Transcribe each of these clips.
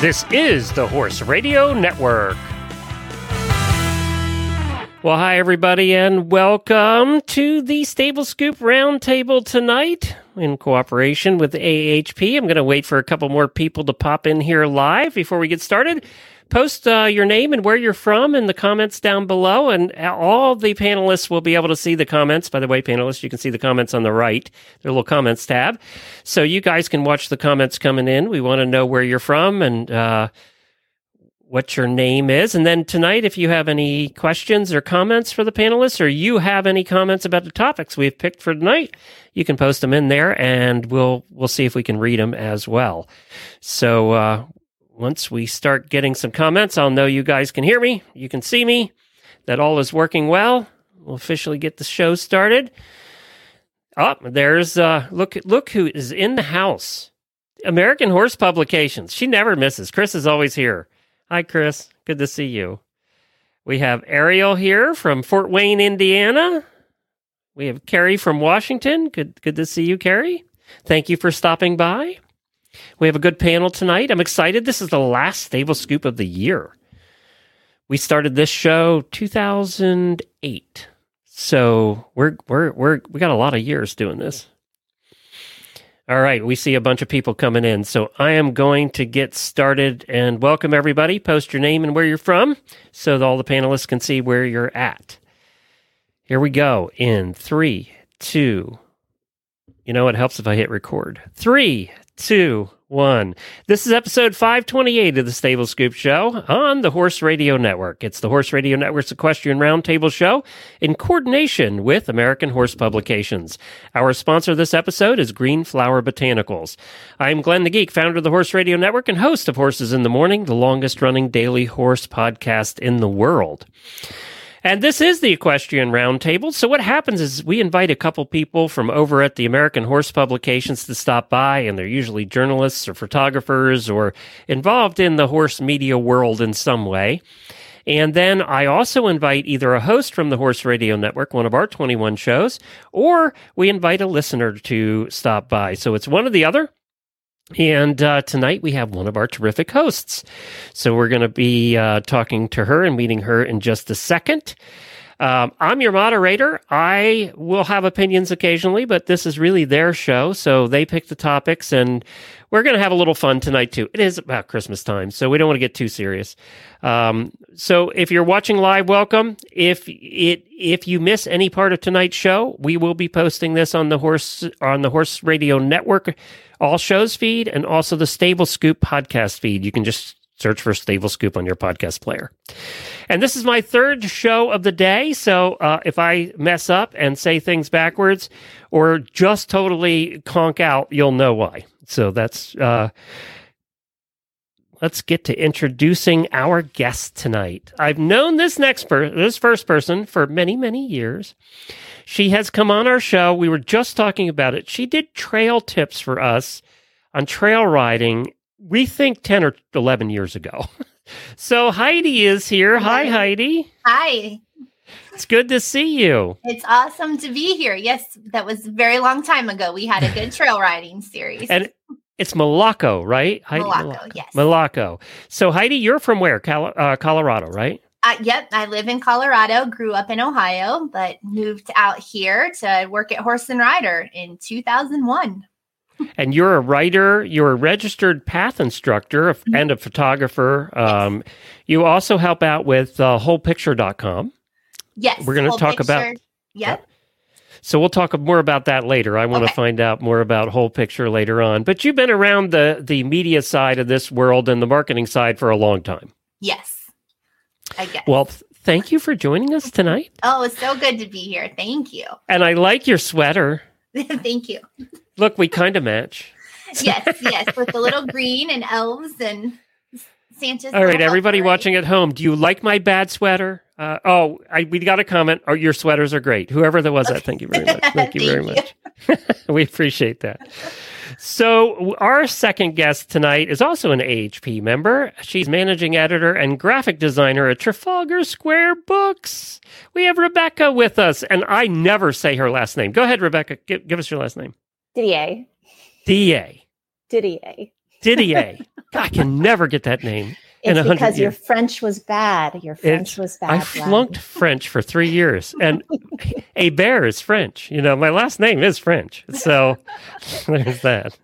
This is the Horse Radio Network. Well, hi, everybody, and welcome to the Stable Scoop Roundtable tonight in cooperation with AHP. I'm going to wait for a couple more people to pop in here live before we get started. Post uh, your name and where you're from in the comments down below, and all the panelists will be able to see the comments. By the way, panelists, you can see the comments on the right, the little comments tab. So you guys can watch the comments coming in. We want to know where you're from and, uh, what your name is. And then tonight, if you have any questions or comments for the panelists, or you have any comments about the topics we've picked for tonight, you can post them in there, and we'll we'll see if we can read them as well. So uh, once we start getting some comments, I'll know you guys can hear me, you can see me, that all is working well. We'll officially get the show started. Oh, there's uh, look look who is in the house. American Horse Publications. She never misses. Chris is always here. Hi, Chris. Good to see you. We have Ariel here from Fort Wayne, Indiana. We have Carrie from Washington. Good, good to see you, Carrie. Thank you for stopping by. We have a good panel tonight. I'm excited. This is the last Stable Scoop of the year. We started this show 2008, so we're we're we're we got a lot of years doing this. All right, we see a bunch of people coming in. So I am going to get started and welcome everybody. Post your name and where you're from so that all the panelists can see where you're at. Here we go in three, two. You know, it helps if I hit record. Three, two, one. This is episode 528 of the Stable Scoop Show on the Horse Radio Network. It's the Horse Radio Network's Equestrian Roundtable Show in coordination with American Horse Publications. Our sponsor this episode is Green Flower Botanicals. I'm Glenn the Geek, founder of the Horse Radio Network and host of Horses in the Morning, the longest running daily horse podcast in the world. And this is the Equestrian Roundtable. So what happens is we invite a couple people from over at the American Horse Publications to stop by, and they're usually journalists or photographers or involved in the horse media world in some way. And then I also invite either a host from the Horse Radio Network, one of our 21 shows, or we invite a listener to stop by. So it's one or the other. And uh, tonight we have one of our terrific hosts. So we're going to be uh, talking to her and meeting her in just a second. Um, I'm your moderator. I will have opinions occasionally, but this is really their show. So they pick the topics and we're going to have a little fun tonight too. It is about Christmas time, so we don't want to get too serious. Um, so if you're watching live, welcome. If it if you miss any part of tonight's show, we will be posting this on the horse on the Horse Radio Network all shows feed and also the Stable Scoop podcast feed. You can just search for Stable Scoop on your podcast player. And this is my third show of the day. So uh, if I mess up and say things backwards or just totally conk out, you'll know why. So that's. Uh, let's get to introducing our guest tonight. I've known this next per- this first person for many many years. She has come on our show. We were just talking about it. She did trail tips for us on trail riding. We think 10 or 11 years ago. so Heidi is here. Hi, Heidi. Hi. It's good to see you. It's awesome to be here. Yes, that was a very long time ago. We had a good trail riding series. And it's Melocco, right? Heidi, Melocco, yes. Melocco. So Heidi, you're from where? Uh, Colorado, right? Uh, yep, I live in Colorado, grew up in Ohio, but moved out here to work at Horse and Rider in 2001. And you're a writer, you're a registered path instructor mm-hmm. and a photographer. Um. You also help out with uh, wholepicture.com. Yes. We're going to talk picture. about. Yep. So we'll talk more about that later. I want okay. to find out more about whole picture later on. But you've been around the the media side of this world and the marketing side for a long time. Yes. I guess. Well, thank you for joining us tonight. Oh, it's so good to be here. Thank you. And I like your sweater. thank you. Look, we kind of match. yes, yes, with the little green and elves and Santa's. All right, everybody watching at home, do you like my bad sweater? Uh, oh, I, we got a comment. Oh, your sweaters are great. Whoever that was, that, thank you very much. Thank you very much. we appreciate that. So, our second guest tonight is also an AHP member. She's managing editor and graphic designer at Trafalgar Square Books. We have Rebecca with us, and I never say her last name. Go ahead, Rebecca. Give, give us your last name. Didier. D.A. Didier. Didier. I can never get that name. It's because your years. French was bad. Your French It's- was bad. I flunked French for three years, and a bear is French. You know, my last name is French, so there's that.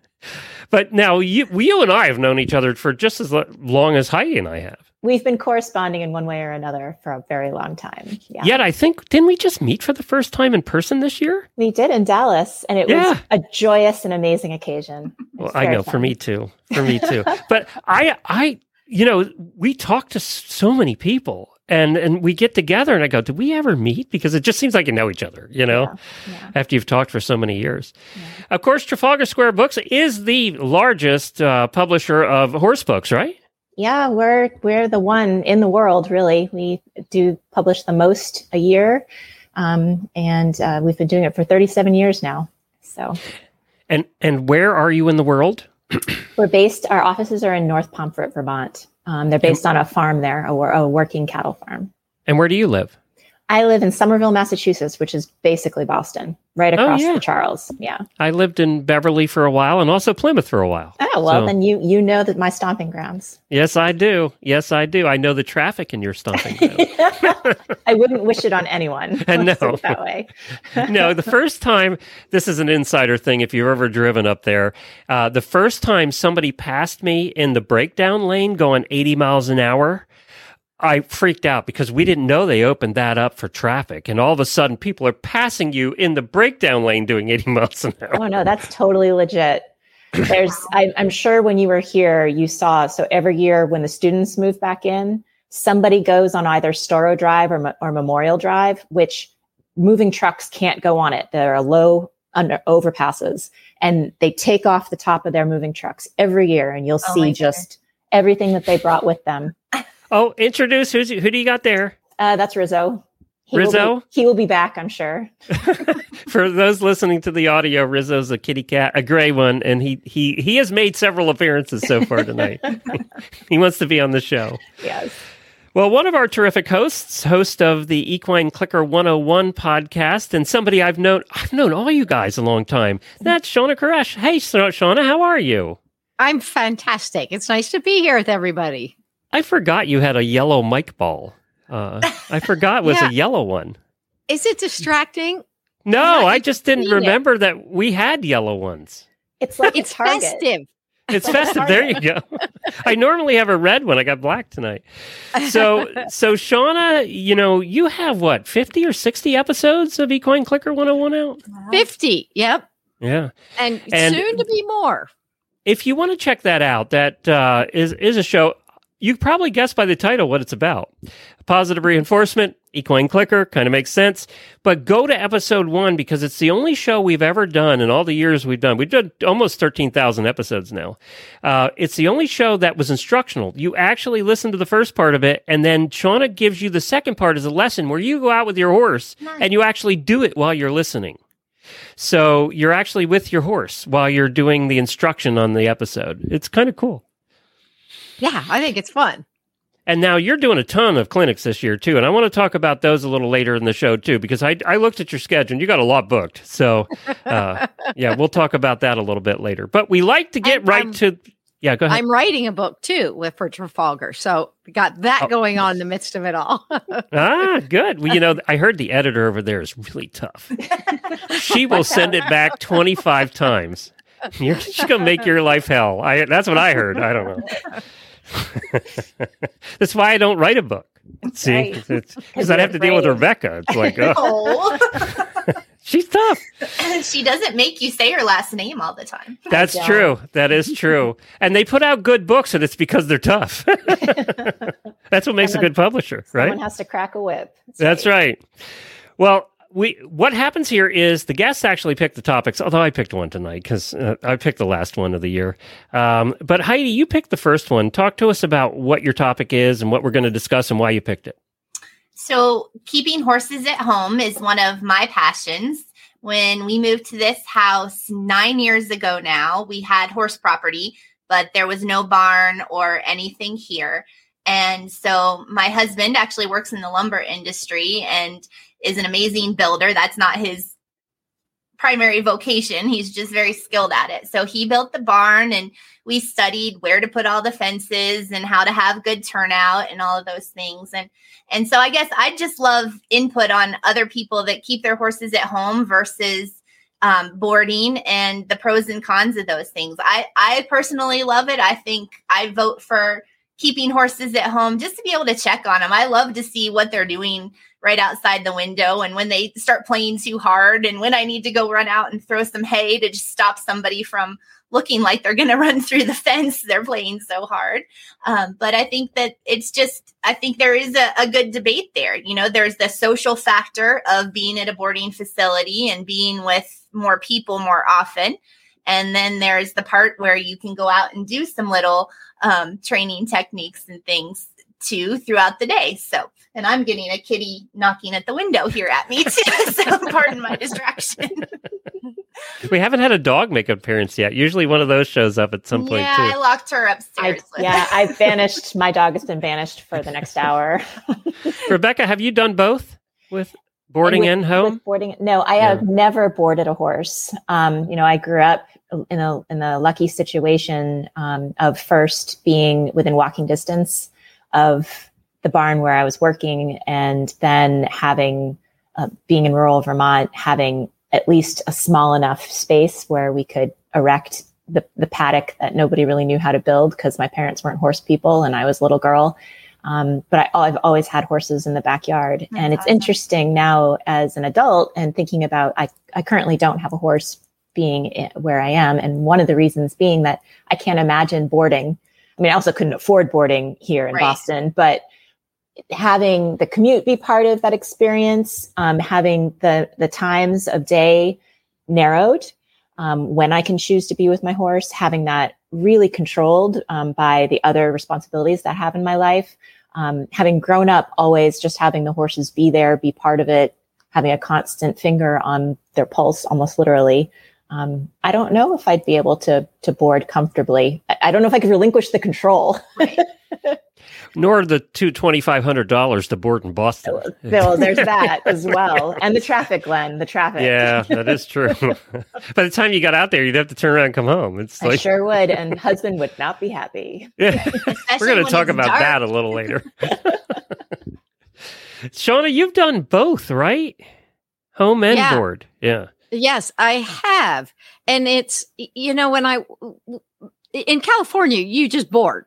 But now you, you and I have known each other for just as long as Heidi and I have. We've been corresponding in one way or another for a very long time. Yeah. Yet I think didn't we just meet for the first time in person this year? We did in Dallas, and it Yeah. was a joyous and amazing occasion. Well, I know for me too. For me too. but I, I, you know, we talk to so many people, and and we get together, and I go, "Did we ever meet?" Because it just seems like you know each other, you know, Yeah, yeah. after you've talked for so many years. Of course, Trafalgar Square Books is the largest uh, publisher of horse books, right? Yeah, we're we're the one in the world, really. We do publish the most a year, um, and uh, we've been doing it for 37 years now. So And and where are you in the world? we're based. Our offices are in North Pomfret, Vermont. Um, they're based on a farm there, a, a working cattle farm. And where do you live? I live in Somerville, Massachusetts, which is basically Boston, right Oh, across yeah. the Charles. Yeah. I lived in Beverly for a while, and also Plymouth for a while. Oh well, So- then you you know that my stomping grounds. Yes, I do. Yes, I do. I know the traffic in your stomping ground. I wouldn't wish it on anyone. I Let's know. that way. no, the first time, this is an insider thing if you've ever driven up there. Uh, the first time somebody passed me in the breakdown lane going 80 miles an hour, I freaked out because we didn't know they opened that up for traffic. And all of a sudden, people are passing you in the breakdown lane doing 80 miles an hour. Oh no, that's totally legit. There's, I, I'm sure when you were here, you saw. So every year when the students move back in, somebody goes on either Storrow Drive or, or Memorial Drive, which moving trucks can't go on it. There are low under overpasses, and they take off the top of their moving trucks every year, and you'll Oh, see just everything that they brought with them. Oh, introduce who's, who do you got there? Uh, that's Rizzo. He Will Rizzo? be, he will be back, I'm sure. For those listening to the audio, Rizzo's a kitty cat, a gray one, and he he he has made several appearances so far tonight. he wants to be on the show. Yes. Well, one of our terrific hosts, host of the Equine Clicker 101 podcast, and somebody I've known, I've known all you guys a long time. That's Shawna Karrasch. Hey, Sha- Shawna, how are you? I'm fantastic. It's nice to be here with everybody. I forgot you had a yellow mic ball. Uh, I forgot it was Yeah. a yellow one. Is it distracting? No, Yeah, I just didn't seen it. remember that we had yellow ones. It's like It's a Target. festive. It's festive. There you go. I normally have a red one. I got black tonight. So, so Shawna, you know, you have what, 50 or 60 episodes of Equine Clicker 101 out? 50. Yep. Yeah. And, And- soon to be more. If you want to check that out, that uh, is is a show. You probably guessed by the title what it's about. Positive reinforcement, equine clicker, kind of makes sense. But go to episode one because it's the only show we've ever done in all the years we've done. We've done almost 13,000 episodes now. Uh, it's the only show that was instructional. You actually listen to the first part of it, and then Shawna gives you the second part as a lesson where you go out with your horse and you actually do it while you're listening. So you're actually with your horse while you're doing the instruction on the episode. It's kind of cool. Yeah, I think it's fun. And now you're doing a ton of clinics this year too, and I want to talk about those a little later in the show too, because I I looked at your schedule and you got a lot booked. So, uh, yeah, we'll talk about that a little bit later. But we like to get And, right um, to. Yeah, go ahead. I'm writing a book too with for Trafalgar. So we got that Oh. going on in the midst of it all. ah, good. Well, you know, I heard the editor over there is really tough. She will send it back 25 times. You're, she's gonna make your life hell. I that's what I heard. I don't know. That's why I don't write a book. See, right. because I'd have to deal with. Rebecca. It's like, oh, she's tough. she doesn't make you say her last name all the time. That's true. That is true. And they put out good books, and it's because they're tough. That's what makes a good publisher, right? Someone has to crack a whip. That's right. Well, we what happens here is the guests actually pick the topics. Although I picked one tonight because uh, I picked the last one of the year. Um, but Heidi, you picked the first one. Talk to us about what your topic is and what we're going to discuss and why you picked it. So, keeping horses at home is one of my passions. When we moved to this house nine years ago now, we had horse property, but there was no barn or anything here. And so, my husband actually works in the lumber industry and is an amazing builder. That's not his primary vocation. He's just very skilled at it. So he built the barn and we studied where to put all the fences and how to have good turnout and all of those things. And and so I guess I just love input on other people that keep their horses at home versus um, boarding and the pros and cons of those things. I I personally love it. I think I vote for keeping horses at home just to be able to check on them. I love to see what they're doing right outside the window and when they start playing too hard and when I need to go run out and throw some hay to just stop somebody from looking like they're going to run through the fence. They're playing so hard. Um, but I think that it's just, I think there is a, a good debate there. You know, there's the social factor of being at a boarding facility and being with more people more often. And then there's the part where you can go out and do some little um, training techniques and things too throughout the day. So, and I'm getting a kitty knocking at the window here at me too. so, pardon my distraction. we haven't had a dog make an appearance yet. Usually one of those shows up at some point yeah. I locked her upstairs. I, yeah, I've banished my dog has been banished for the next hour. Rebecca, have you done both with boarding with, and home? With boarding no, I yeah. have never boarded a horse. Um, you know, I grew up in a in a lucky situation um, of first being within walking distance of the barn where I was working, and then having uh, being in rural Vermont, having at least a small enough space where we could erect the, the paddock that nobody really knew how to build because my parents weren't horse people and I was a little girl. Um, but I, have always had horses in the backyard. That's and it's awesome. interesting now as an adult and thinking about, I, I currently don't have a horse being where I am. And one of the reasons being that I can't imagine boarding. I mean, I also couldn't afford boarding here in right. Boston, but having the commute be part of that experience, um, having the the times of day narrowed, um, when I can choose to be with my horse, having that really controlled um, by the other responsibilities that I have in my life. Um, having grown up, always just having the horses be there, be part of it, having a constant finger on their pulse, almost literally. Um, I don't know if I'd be able to to board comfortably. I, I don't know if I could relinquish the control. Right. nor the two twenty five hundred dollars to board in Boston. Well, there's that as well, and the traffic, Glenn. The traffic. Yeah, that is true. By the time you got out there, you'd have to turn around and come home. It's like... I sure would, and husband would not be happy. Yeah, we're going to talk about dark. that a little later. Shawna, you've done both, right? Home and yeah. board. Yeah. Yes, I have, and it's you know when I in California, you just board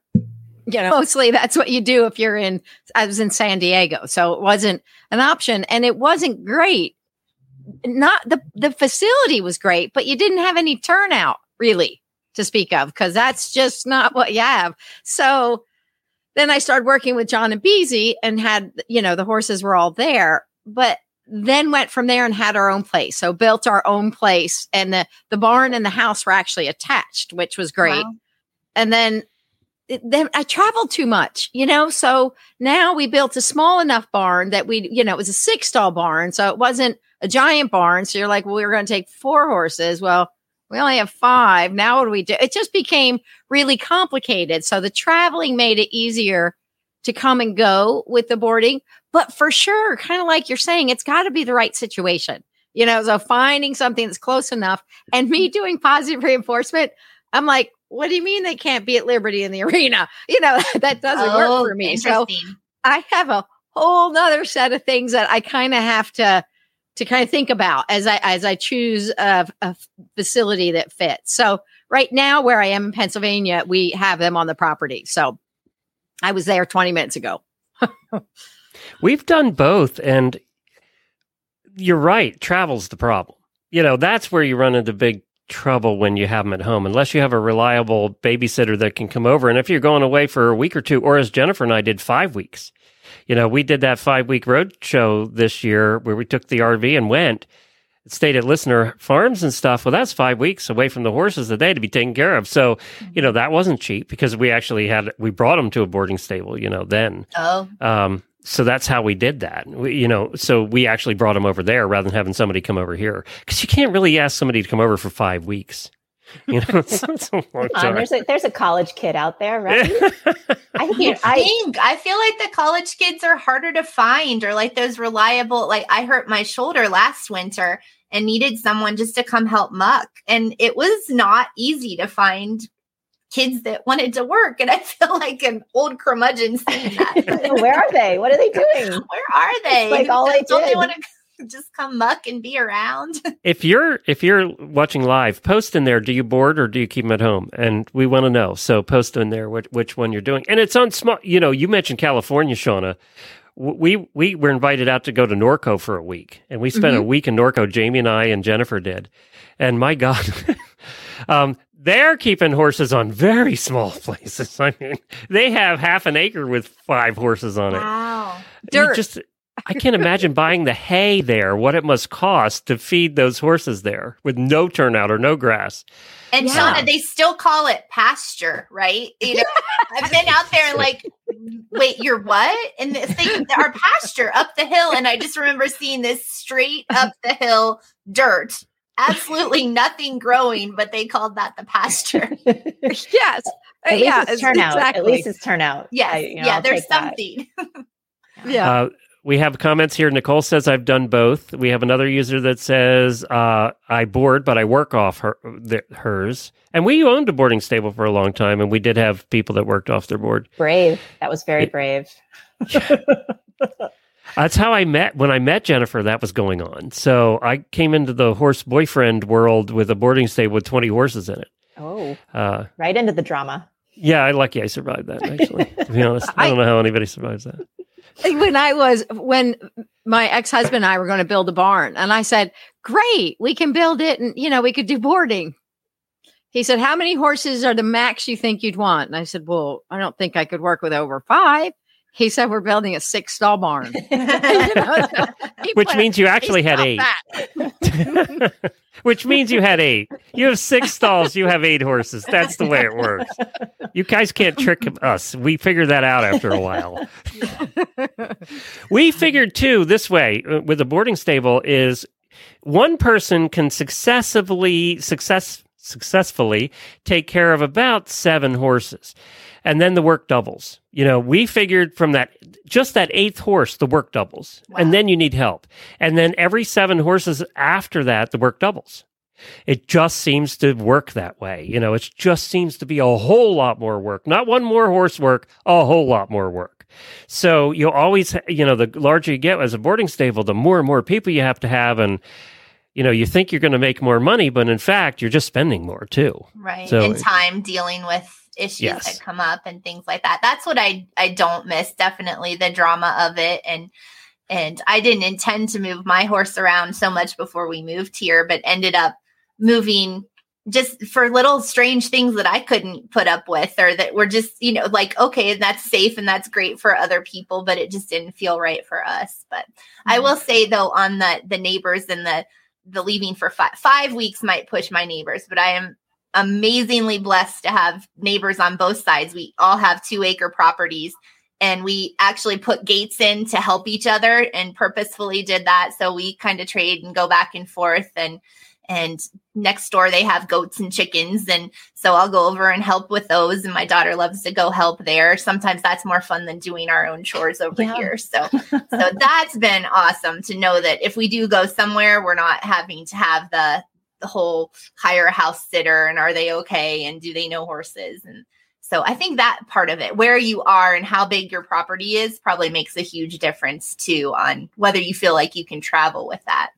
you know, mostly that's what you do if you're in, I was in San Diego. So it wasn't an option and it wasn't great. Not the, the facility was great, but you didn't have any turnout really to speak of because that's just not what you have. So then I started working with John and Beezie and had, you know, the horses were all there, but then went from there and had our own place. So built our own place and the, the barn and the house were actually attached, which was great. Wow. And then then I traveled too much, you know. So now we built a small enough barn that we, you know, it was a six stall barn, so it wasn't a giant barn. So you're like, well, we were going to take four horses. Well, we only have five. Now what do we do? It just became really complicated. So the traveling made it easier to come and go with the boarding, but for sure, kind of like you're saying, it's got to be the right situation. You know, so finding something that's close enough and me mm-hmm. doing positive reinforcement, I'm like, what do you mean they can't be at Liberty in the arena? You know, that doesn't oh, work for me. So I have a whole nother set of things that I kind of have to to kind of think about as I as I choose a, a, facility that fits. So right now, where I am in Pennsylvania, we have them on the property. So I was there 20 minutes ago. We've done both, and you're right. Travel's the problem. You know, that's where you run into big trouble when you have them at home unless you have a reliable babysitter that can come over. And if you're going away for a week or two, or as Jennifer and I did five weeks, you know, we did that five week road show this year where we took the RV and went, stayed at listener farms and stuff. Well, that's five weeks away from the horses a day to be taken care of. So, you know, that wasn't cheap because we actually had, we brought them to a boarding stable, you know, then. Oh. Um, so that's how we did that. We, you know, so we actually brought him over there rather than having somebody come over here because you can't really ask somebody to come over for five weeks. You know, it's, it's a long time. there's a there's a college kid out there, right? I think I think I feel like the college kids are harder to find, or like those reliable. Like I hurt my shoulder last winter, and needed someone just to come help muck. And it was not easy to find kids that wanted to work. And I feel like an old curmudgeon saying that. Where are they? What are they doing? Where are they? It's like all I Don't they want to just come muck and be around? If you're if you're watching live, post in there. Do you board or do you keep them at home? And we want to know. So post in there which, which one you're doing. And it's on small. You know, you mentioned California, Shawna. We we were invited out to go to Norco for a week, and we spent a week in Norco. Jamie and I and Jennifer did, and my God, um, they're keeping horses on very small places. I mean, they have half an acre with five horses on it. Wow. You Dirt. Just, I can't imagine buying the hay there, what it must cost to feed those horses there with no turnout or no grass. And Yeah. Shawna, they still call it pasture, right? You know, I've been out there and like, wait, you're what? And this thing, our pasture up the hill. And I just remember seeing this straight up the hill dirt, absolutely nothing growing, but they called that the pasture. yes. At least yeah, it's it's- turnout. At least it's turnout. Yes. I- you know, yeah, I'll there's something. yeah. Uh, we have comments here. Nicole says, I've done both. We have another user that says, uh, I board, but I work off her, th- hers. And we owned a boarding stable for a long time, and we did have people that worked off their board. Brave. That was very It- brave. That's how I met. When I met Jennifer, that was going on. So I came into the horse boyfriend world with a boarding stable with 20 horses in it. Oh, Uh, right into the drama. yeah, I lucky I survived that, actually, to be honest. I don't know how anybody survives that. when I was when my ex husband and I were going to build a barn, and I said, "Great, we can build it, and you know we could do boarding." He said, "How many horses are the max you think you'd want?" And I said, "Well, I don't think I could work with over five. He said, "We're building a six stall barn." You know, so Which means you actually had eight. Which means you had eight. You have six stalls, you have eight horses. That's the way it works. You guys can't trick us. We figured that out after a while. we figured too this way uh, with a boarding stable is one person can successively success successfully take care of about seven horses and then the work doubles. You know we figured from that just that eighth horse the work doubles. And then you need help. And then every seven horses after that the work doubles. It just seems to work that way. You know it just seems to be a whole lot more work. Not one more horse work a whole lot more work. So you'll always, you know, the larger you get as a boarding stable, the more and more people you have to have. And, you know, you think you're going to make more money, but in fact, you're just spending more too. right. So in time dealing with issues Yes. that come up and things like that. That's what i i don't miss definitely the drama of it. And and i didn't intend to move my horse around so much before we moved here but ended up moving just for little strange things that i couldn't put up with or that were just you know like okay that's safe and that's great for other people but it just didn't feel right for us. But I mm-hmm. will say though, on the the neighbors and the the leaving for five five weeks might push my neighbors, but I am amazingly blessed to have neighbors on both sides. We all have two acre properties, and we actually put gates in to help each other, and purposefully did that. So we kind of trade and go back and forth, and and next door they have goats and chickens and so i'll go over and help with those and my daughter loves to go help there sometimes that's more fun than doing our own chores over Yeah. here so so that's been awesome to know that if we do go somewhere, we're not having to have the the whole hire a house sitter and are they okay and do they know horses and so I think that part of it, where you are and how big your property is, probably makes a huge difference too on whether you feel like you can travel with that.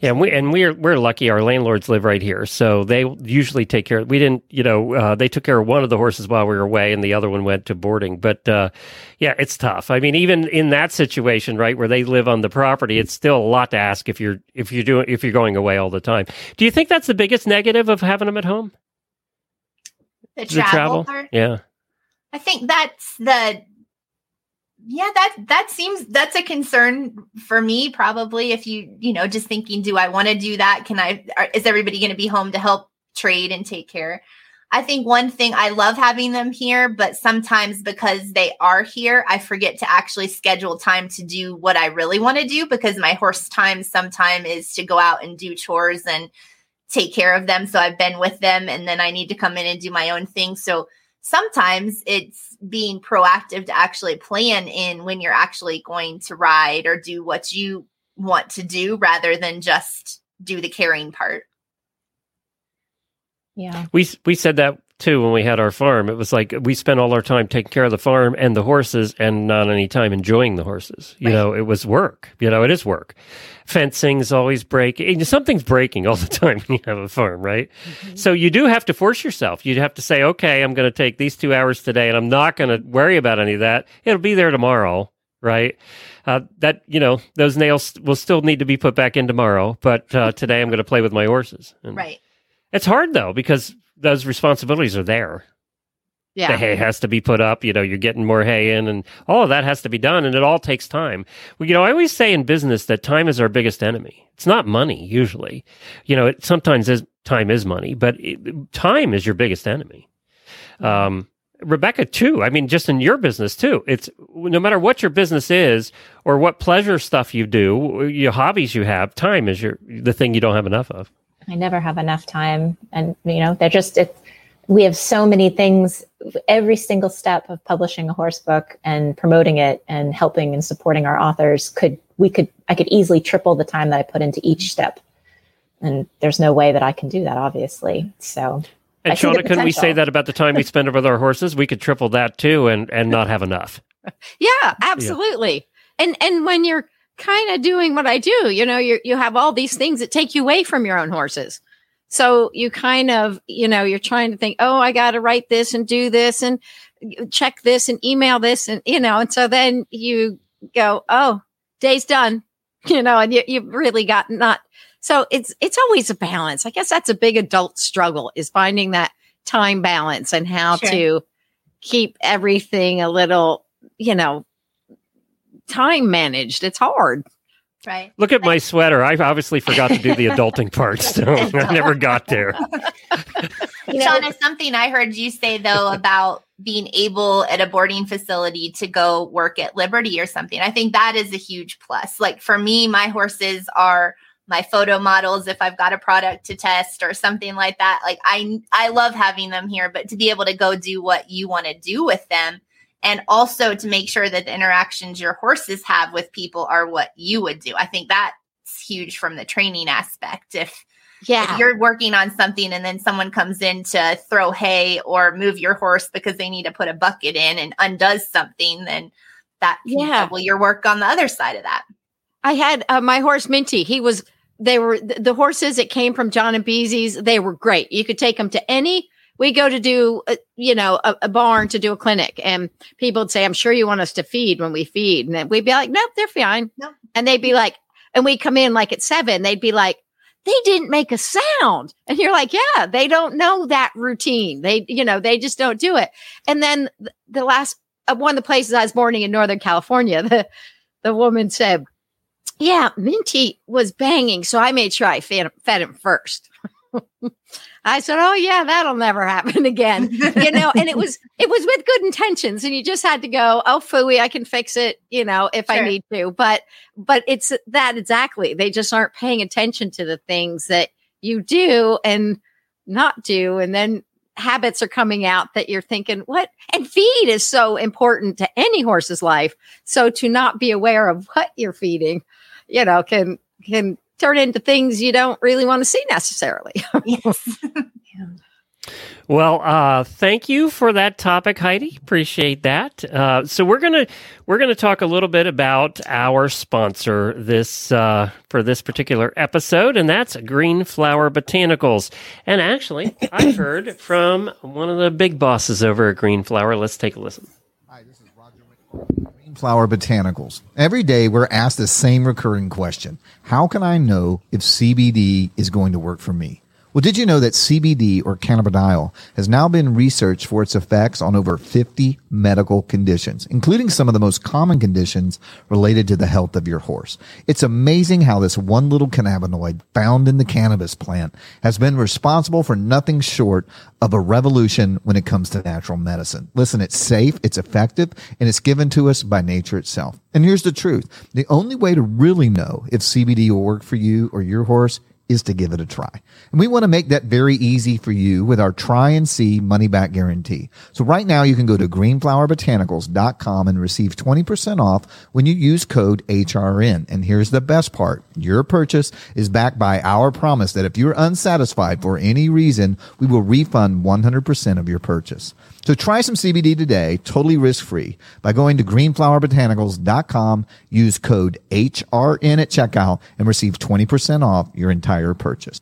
Yeah, and we and we're we're lucky. Our landlords live right here, so they usually take care. Of, We didn't, you know, uh, they took care of one of the horses while we were away, and the other one went to boarding. But uh, yeah, it's tough. I mean, even in that situation, right, where they live on the property, it's still a lot to ask if you're if you're doing if you're going away all the time. Do you think that's the biggest negative of having them at home? The The travel, part. Yeah. I think that's the yeah that that seems that's a concern for me probably if you you know just thinking do I want to do that? Can I are, is everybody going to be home to help trade and take care? I think one thing I love having them here but sometimes because they are here I forget to actually schedule time to do what I really want to do because my horse time sometime is to go out and do chores and take care of them. So I've been with them and then I need to come in and do my own thing. So sometimes it's being proactive to actually plan in when you're actually going to ride or do what you want to do rather than just do the caring part. Yeah. We we said that too when we had our farm. It was like we spent all our time taking care of the farm and the horses, and not any time enjoying the horses. You Right. know, it was work. You know, it is work. Fencing's always breaking. Something's breaking all the time when you have a farm, right? So you do have to force yourself. You have to say, okay, I'm going to take these two hours today, and I'm not going to worry about any of that. It'll be there tomorrow, right? Uh, that you know, those nails will still need to be put back in tomorrow, but uh, today I'm going to play with my horses. And Right. It's hard though because those responsibilities are there. Yeah. The hay has to be put up. You know, you're getting more hay in, and all of that has to be done, and it all takes time. Well, you know, I always say in business that time is our biggest enemy. It's not money usually. You know, it sometimes is time is money, but it, time is your biggest enemy. Um, Rebecca, too. I mean, just in your business too. It's no matter what your business is or what pleasure stuff you do, your hobbies you have. Time is your the thing you don't have enough of. I never have enough time. And, you know, they're just, it, we have so many things, every single step of publishing a horse book and promoting it and helping and supporting our authors could, we could, I could easily triple the time that I put into each step. And there's no way that I can do that, obviously. So, And see the Shawna, couldn't we say that about the time we spend with our horses? We could triple that too, and and not have enough. Yeah, absolutely. And and when you're kind of doing what I do, you know, you you have all these things that take you away from your own horses. So you kind of, you know, you're trying to think, oh, I got to write this and do this and uh, check this and email this and you know, and so then you go, oh, day's done, you know, and you you really got not. So it's it's always a balance. I guess that's a big adult struggle is finding that time balance and how Sure. to keep everything a little, you know, time managed. It's hard. Right. Look at my sweater. I obviously forgot to do the adulting part, so I never got there. you know, Shawna, something I heard you say though about being able at a boarding facility to go work at Liberty or something. I think that is a huge plus. Like for me, my horses are my photo models if I've got a product to test or something like that. Like I I love having them here, but to be able to go do what you want to do with them and also to make sure that the interactions your horses have with people are what you would do. I think that's huge from the training aspect. If if you're working on something and then someone comes in to throw hay or move your horse because they need to put a bucket in and undoes something, then that can Yeah. double your work on the other side of that. I had uh, my horse Minty. He was they were the, the horses that came from John and Beezie's. They were great. You could take them to any. We go to do a, you know a, a barn to do a clinic, and people would say, "I'm sure you want us to feed when we feed," and we'd be like, "Nope, they're fine." Nope. And they'd be like, and we come in like at seven. They'd be like, "They didn't make a sound," and you're like, "Yeah, they don't know that routine. They you know they just don't do it." And then the last uh, one of the places I was boarding in Northern California, the the woman said, yeah, Minty was banging, so I made sure I fed, fed him first. I said, "Oh yeah, that'll never happen again." you know, and it was it was with good intentions, and you just had to go, "Oh, fooey, I can fix it," you know, if I need to. But but it's that exactly. They just aren't paying attention to the things that you do and not do, and then habits are coming out that you're thinking, "What?" And feed is so important to any horse's life. So to not be aware of what you're feeding, you know, can can turn into things you don't really want to see necessarily. Yes. Well, uh, thank you for that topic, Heidi. Appreciate that. Uh, so we're gonna we're gonna talk a little bit about our sponsor this uh, for this particular episode, and that's Green Flower Botanicals. And actually, I heard from one of the big bosses over at Green Flower. Let's take a listen. Hi, this is Roger McCall. Flower Botanicals. Every day we're asked the same recurring question How can I know if CBD is going to work for me? Well, did you know that CBD or cannabidiol has now been researched for its effects on over 50 medical conditions, including some of the most common conditions related to the health of your horse? It's amazing how this one little cannabinoid found in the cannabis plant has been responsible for nothing short of a revolution when it comes to natural medicine. Listen, it's safe, it's effective, and it's given to us by nature itself. And here's the truth. The only way to really know if CBD will work for you or your horse is to give it a try. And we want to make that very easy for you with our try and see money back guarantee. So right now you can go to greenflowerbotanicals.com and receive 20% off when you use code HRN. And here's the best part. Your purchase is backed by our promise that if you're unsatisfied for any reason, we will refund 100% of your purchase. So try some CBD today, totally risk-free, by going to greenflowerbotanicals.com, use code HRN at checkout, and receive 20% off your entire purchase.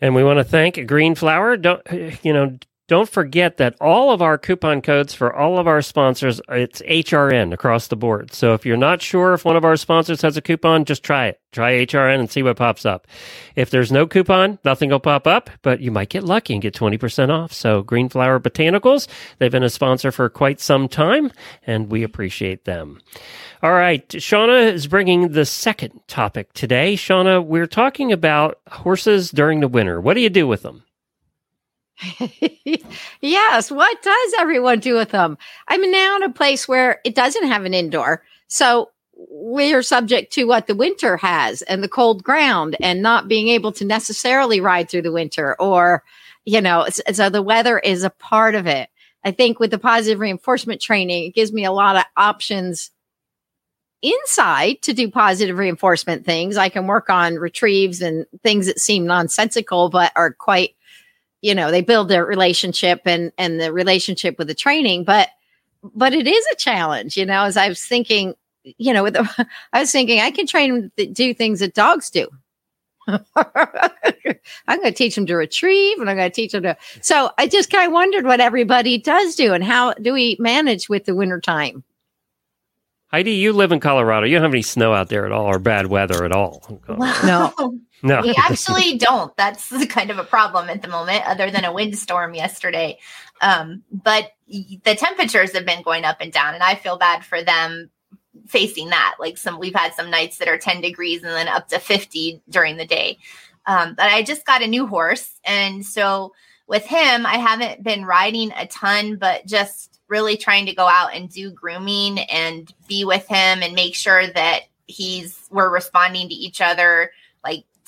And we want to thank Green Flower. Don't you know? Don't forget that all of our coupon codes for all of our sponsors, it's HRN across the board. So if you're not sure if one of our sponsors has a coupon, just try it. Try HRN and see what pops up. If there's no coupon, nothing will pop up, but you might get lucky and get 20% off. So Green Flower Botanicals, they've been a sponsor for quite some time and we appreciate them. All right. Shawna is bringing the second topic today. Shawna, we're talking about horses during the winter. What do you do with them? yes. What does everyone do with them? I'm now in a place where it doesn't have an indoor. So we're subject to what the winter has and the cold ground and not being able to necessarily ride through the winter or, you know, so the weather is a part of it. I think with the positive reinforcement training, it gives me a lot of options inside to do positive reinforcement things. I can work on retrieves and things that seem nonsensical, but are quite you know they build their relationship and and the relationship with the training but but it is a challenge you know as i was thinking you know with the, i was thinking i can train them to do things that dogs do i'm going to teach them to retrieve and i'm going to teach them to so i just kind of wondered what everybody does do and how do we manage with the winter time Heidi, you live in Colorado. You don't have any snow out there at all or bad weather at all. Well, No. No. we actually don't. That's kind of a problem at the moment, other than a windstorm yesterday. Um, but the temperatures have been going up and down, and I feel bad for them facing that. Like some, we've had some nights that are 10 degrees and then up to 50 during the day. Um, but I just got a new horse. And so with him, I haven't been riding a ton, but just really trying to go out and do grooming and be with him and make sure that he's, we're responding to each other,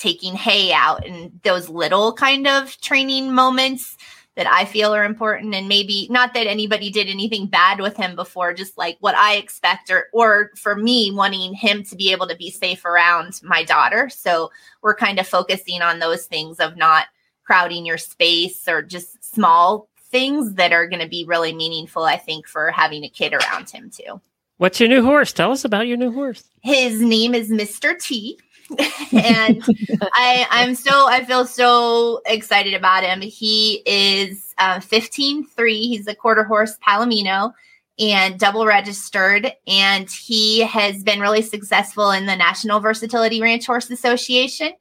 taking hay out and those little kind of training moments that I feel are important and maybe not that anybody did anything bad with him before just like what I expect or or for me wanting him to be able to be safe around my daughter so we're kind of focusing on those things of not crowding your space or just small things that are going to be really meaningful I think for having a kid around him too. What's your new horse? Tell us about your new horse. His name is Mr. T. and I, I'm so I feel so excited about him. He is uh, 15 3. He's a quarter horse Palomino and double registered. And he has been really successful in the National Versatility Ranch Horse Association.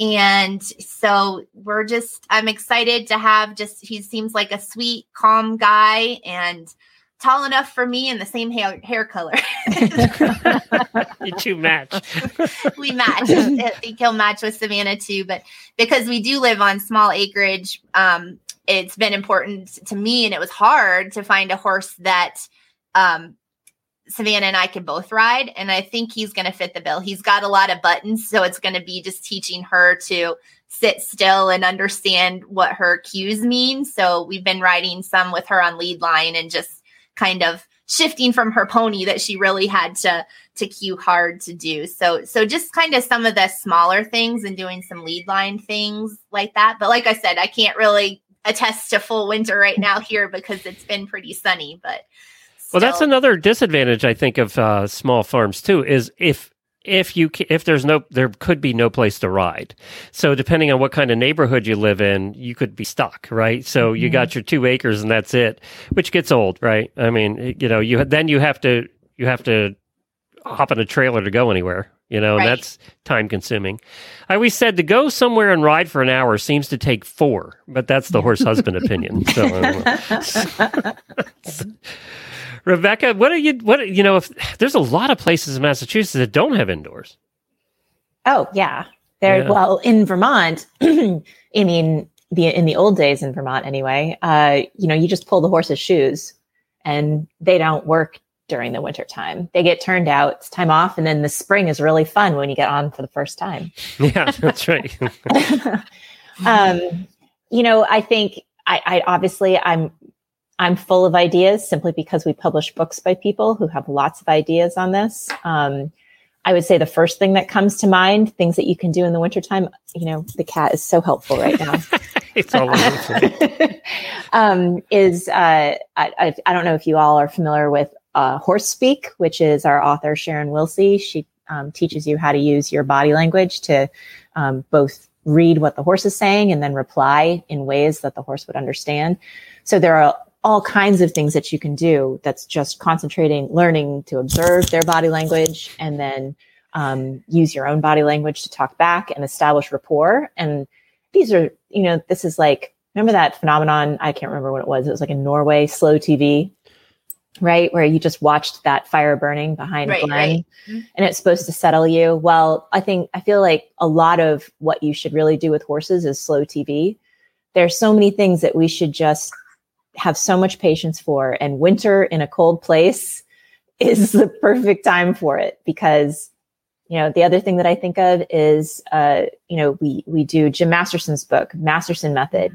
And so we're just, I'm excited to have just, he seems like a sweet, calm guy and tall enough for me and the same hair, hair color. you two match. we match. I think he'll match with Savannah too. But because we do live on small acreage, um, it's been important to me, and it was hard to find a horse that um, Savannah and I could both ride. And I think he's going to fit the bill. He's got a lot of buttons, so it's going to be just teaching her to sit still and understand what her cues mean. So we've been riding some with her on lead line and just kind of shifting from her pony that she really had to to cue hard to do. So so just kind of some of the smaller things and doing some lead line things like that. But like I said, I can't really attest to full winter right now here because it's been pretty sunny, but Well, that's another disadvantage I think of uh, small farms too. Is if if you if there's no there could be no place to ride. So depending on what kind of neighborhood you live in, you could be stuck, right? So you mm-hmm. got your two acres and that's it, which gets old, right? I mean, you know, you then you have to you have to hop in a trailer to go anywhere. You know, and that's time consuming. I always said to go somewhere and ride for an hour seems to take four, but that's the horse husband opinion. So I don't know. Rebecca, what are you? What you know? If there's a lot of places in Massachusetts that don't have indoors. Oh yeah, there. Yeah. Well, in Vermont, I mean, the in the old days in Vermont, anyway. Uh, you know, you just pull the horse's shoes, and they don't work during the winter time. They get turned out. It's time off, and then the spring is really fun when you get on for the first time. Yeah, that's right. um, you know, I think I, I obviously I'm I'm full of ideas simply because we publish books by people who have lots of ideas on this. Um, I would say the first thing that comes to mind, things that you can do in the wintertime, you know, the cat is so helpful right now. it's all um, is uh, I, I, I don't know if you all are familiar with uh, Horse Speak, which is our author Sharon Wilsie. She um, teaches you how to use your body language to um, both read what the horse is saying and then reply in ways that the horse would understand. So there are all kinds of things that you can do that's just concentrating, learning to observe their body language and then um, use your own body language to talk back and establish rapport. And these are, you know, this is like, remember that phenomenon? I can't remember what it was. It was like in Norway, slow TV, right? Where you just watched that fire burning behind Right, Glenn right. Mhm. and it's supposed to settle you. Well, I think, I feel like a lot of what you should really do with horses is slow TV. There's so many things that we should just have so much patience for. And winter in a cold place is the perfect time for it because you know the other thing that i think of is uh you know we we do jim masterson's book masterson method.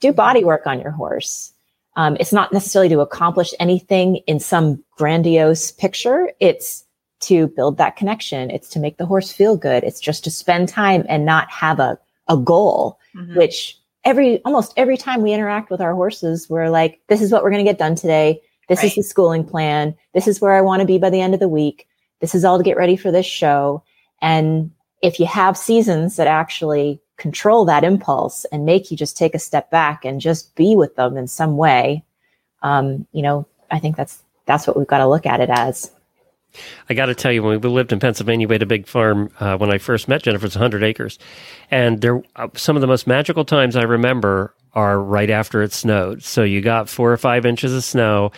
Do body work on your horse. Um, it's not necessarily to accomplish anything in some grandiose picture. It's to build that connection. It's to make the horse feel good. It's just to spend time and not have a, a goal Mhm. which every almost every time we interact with our horses we're like this is what we're going to get done today. This is the schooling plan. This is where i want to be by the end of the week. This is all to get ready for this show. And if you have seasons that actually control that impulse and make you just take a step back and just be with them in some way um, you know i think that's that's what we've got to look at it as I got to tell you, when we lived in Pennsylvania, we had a big farm. Uh, when I first met Jennifer, it's 100 acres, and there uh, some of the most magical times I remember are right after it snowed. So you got four or five inches of snow,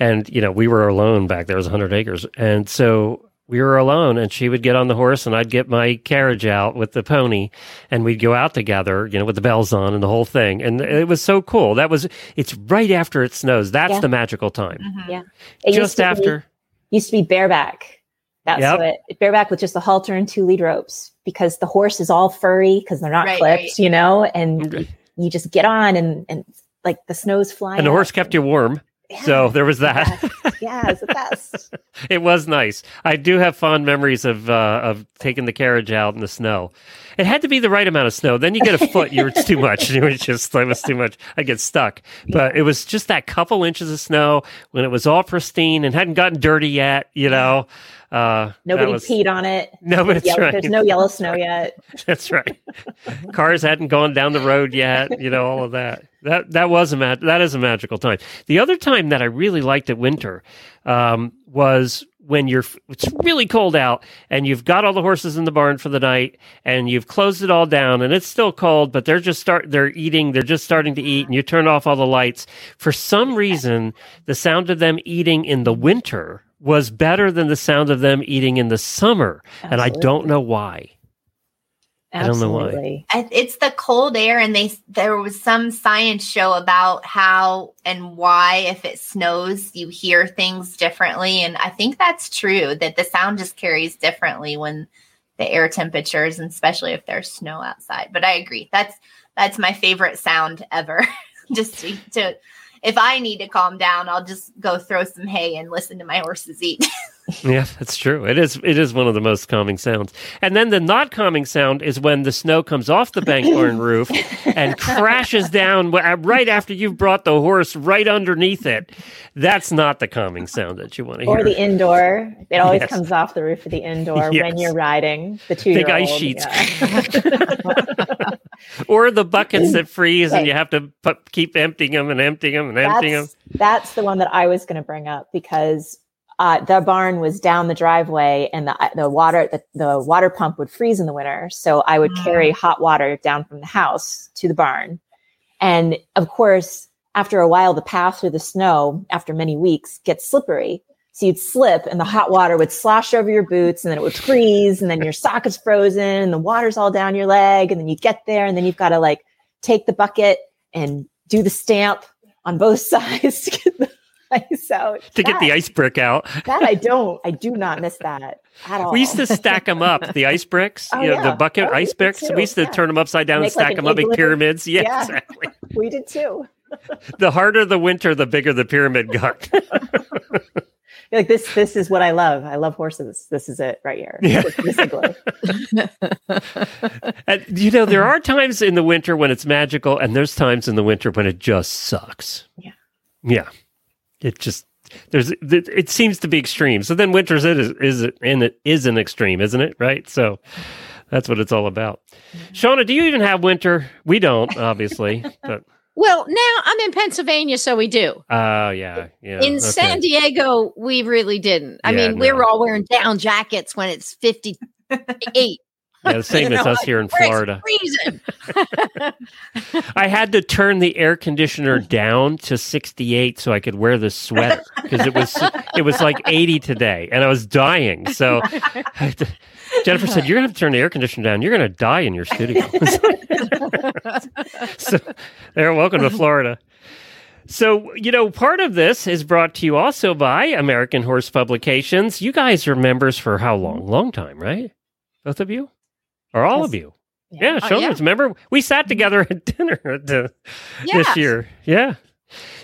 and you know we were alone back there. It was 100 acres, and so we were alone. And she would get on the horse, and I'd get my carriage out with the pony, and we'd go out together, you know, with the bells on and the whole thing. And it was so cool. That was it's right after it snows. That's Yeah. the magical time. Mhm. Yeah. It Just to be- after. Used to be bareback. That's Yep. what bareback with just a halter and two lead ropes because the horse is all furry because they're not Right, clipped, right. you know, and Right. you just get on and and like the snow's flying. And the horse out. kept you warm. Yeah, So there was that. yeah, it's the best. it was nice. I do have fond memories of uh, of taking the carriage out in the snow. It had to be the right amount of snow. Then you get a foot, you it's too much. It was just it was too much. I get stuck. But it was just that couple inches of snow when it was all pristine and hadn't gotten dirty yet. You know, uh, Nobody was- peed on it. No, but it's Yellow- right. There's no yellow snow yet. That's right. Cars hadn't gone down the road yet, you know, all of that. That that was a mag- that is a magical time. The other time that I really liked at winter um, was when you're it's really cold out and you've got all the horses in the barn for the night and you've closed it all down and it's still cold, but they're just start they're eating, they're just starting to eat, and you turn off all the lights. For some reason, the sound of them eating in the winter was better than the sound of them eating in the summer, and I don't know why. I don't know why. Absolutely. It's the cold air, and they there was some science show about how and why if it snows you hear things differently, and I think that's true that the sound just carries differently when the air temperatures, and especially if there's snow outside. But I agree that's that's my favorite sound ever. just to, to if I need to calm down, I'll just go throw some hay and listen to my horses eat. Yeah, that's true. It is. It is one of the most calming sounds. And then the not calming sound is when the snow comes off the bank barn roof and crashes down uh, right after you've brought the horse right underneath it. That's not the calming sound that you want to hear. Or the indoor. It always Yes. comes off the roof of the indoor Yes. when you're riding the two Big ice sheets. or the buckets that freeze and you have to keep emptying them and emptying them and emptying them. that's, that's the one that I was going to bring up because uh, the barn was down the driveway and the the water the, the water pump would freeze in the winter. So I would carry hot water down from the house to the barn, and of course, after a while, the path through the snow after many weeks gets slippery. So you'd slip and the hot water would slosh over your boots and then it would freeze and then your sock is frozen and the water's all down your leg. And then you get there and then you've got to like take the bucket and do the stamp on both sides to get the ice out. To get the That- ice brick out, That I don't, I do not miss that at all. we used to stack them up. The ice bricks, Oh, you know, yeah. the bucket Oh, ice bricks. too. We used to Yeah. turn them upside down and Make like stack an them up in pyramids. Yeah, Yeah. exactly. we did too. The harder the winter, the bigger the pyramid got. Like this. This is what I love. I love horses. This is it right here. Yeah. This, this is igloo. And, you know, there are times in the winter when it's magical, and there's times in the winter when it just sucks. Yeah. Yeah. It just there's it, it seems to be extreme. So then winter's it is is and it is an extreme, isn't it? Right. So that's what it's all about. Shawna, do you even have winter? We don't, obviously, but Well, now I'm in Pennsylvania, so we do. uh yeah, yeah. in okay. San Diego, we really didn't. I Yeah, mean, we no. were all wearing down jackets when it's 58. Yeah, the same You as us here in Florida. freezing. I had to turn the air conditioner down to 68 so I could wear the sweater because it was it was like 80 today and I was dying. So I had to- Jennifer said, "You're gonna have to turn the air conditioner down. You're gonna die in your studio." so, there, welcome to Florida. So, you know, part of this is brought to you also by American Horse Publications. You guys are members for how long? Long time, right? Both of you, or all of you? Yeah, Oh, Shawna, yeah. remember we sat together at dinner at the, this year. Yeah.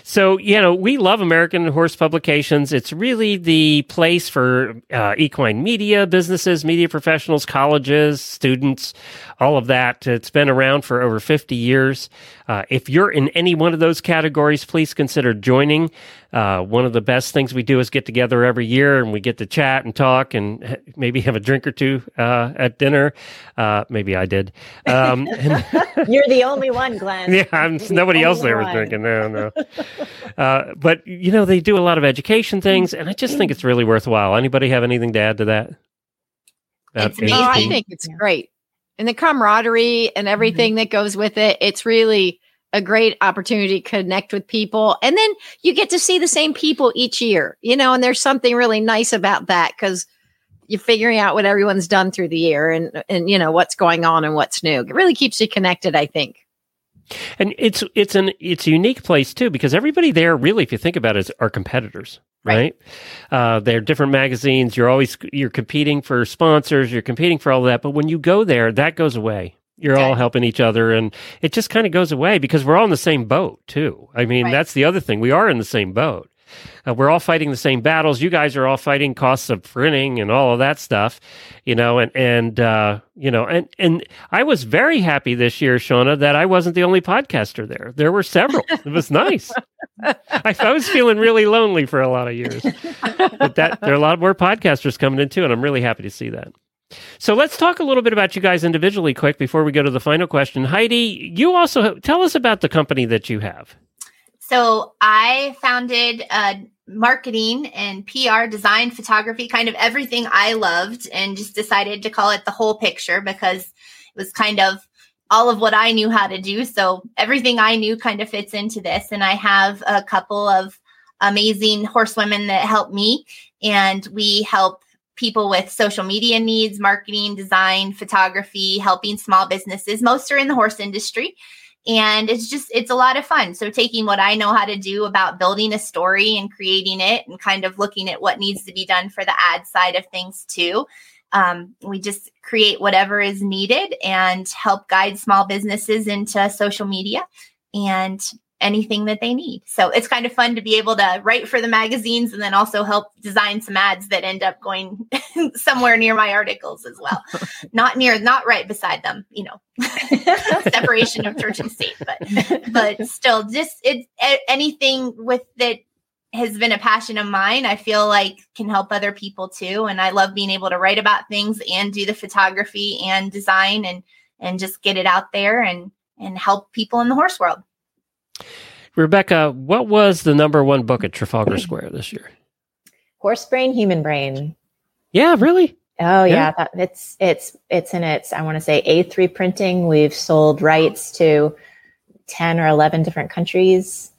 So, you know, we love American Horse Publications. It's really the place for uh, equine media, businesses, media professionals, colleges, students, all of that. It's been around for over 50 years. Uh, if you're in any one of those categories, please consider joining. Uh, one of the best things we do is get together every year and we get to chat and talk and maybe have a drink or two uh, at dinner. Uh, maybe I did. Um, and- You're the only one, Glenn. yeah, I'm, You're the nobody else only there was one. drinking. No, no. uh, but you know, they do a lot of education things, and I just think it's really worthwhile. Anybody have anything to add to that? About It's amazing. Oh, I think it's great. And the camaraderie and everything that goes with it, it's really a great opportunity to connect with people. And then you get to see the same people each year, you know, and there's something really nice about that because you're figuring out what everyone's done through the year and, and, you know, what's going on and what's new. It really keeps you connected, I think. and it's it's an it's a unique place too because everybody there really, if you think about it, is, are competitors. Right, uh, they're different magazines. You're always you're competing for sponsors. You're competing for all that. But when you go there, that goes away. You're all helping each other, and it just kind of goes away because we're all in the same boat too. I mean, Right. that's the other thing. We are in the same boat. Uh, we're all fighting the same battles. You guys are all fighting costs of printing and all of that stuff, you know. And and uh, you know, and and I was very happy this year, Shawna, that I wasn't the only podcaster there. There were several. It was nice. I, I was feeling really lonely for a lot of years, but that there are a lot more podcasters coming in too, and I'm really happy to see that. So let's talk a little bit about you guys individually, quick, before we go to the final question. Heidi, you also tell us about the company that you have. So I founded uh, marketing and PR, design, photography, kind of everything I loved, and just decided to call it the whole picture because it was kind of all of what I knew how to do. So everything I knew kind of fits into this. And I have a couple of amazing horsewomen that help me, and we help people with social media needs, marketing, design, photography, helping small businesses. Most are in the horse industry and it's just it's a lot of fun so taking what i know how to do about building a story and creating it and kind of looking at what needs to be done for the ad side of things too um, we just create whatever is needed and help guide small businesses into social media and anything that they need. So it's kind of fun to be able to write for the magazines and then also help design some ads that end up going somewhere near my articles as well. Not near not right beside them you know. Separation of church and state but but still just it anything with that has been a passion of mine i feel like can help other people too. And i love being able to write about things and do the photography and design and and just get it out there and and help people in the horse world Rebecca, what was the number one book at Trafalgar Square this year? Horse brain, human brain. Yeah, really? Oh Yeah. yeah, it's it's it's in its I want to say A three printing. We've sold rights to ten or eleven different countries,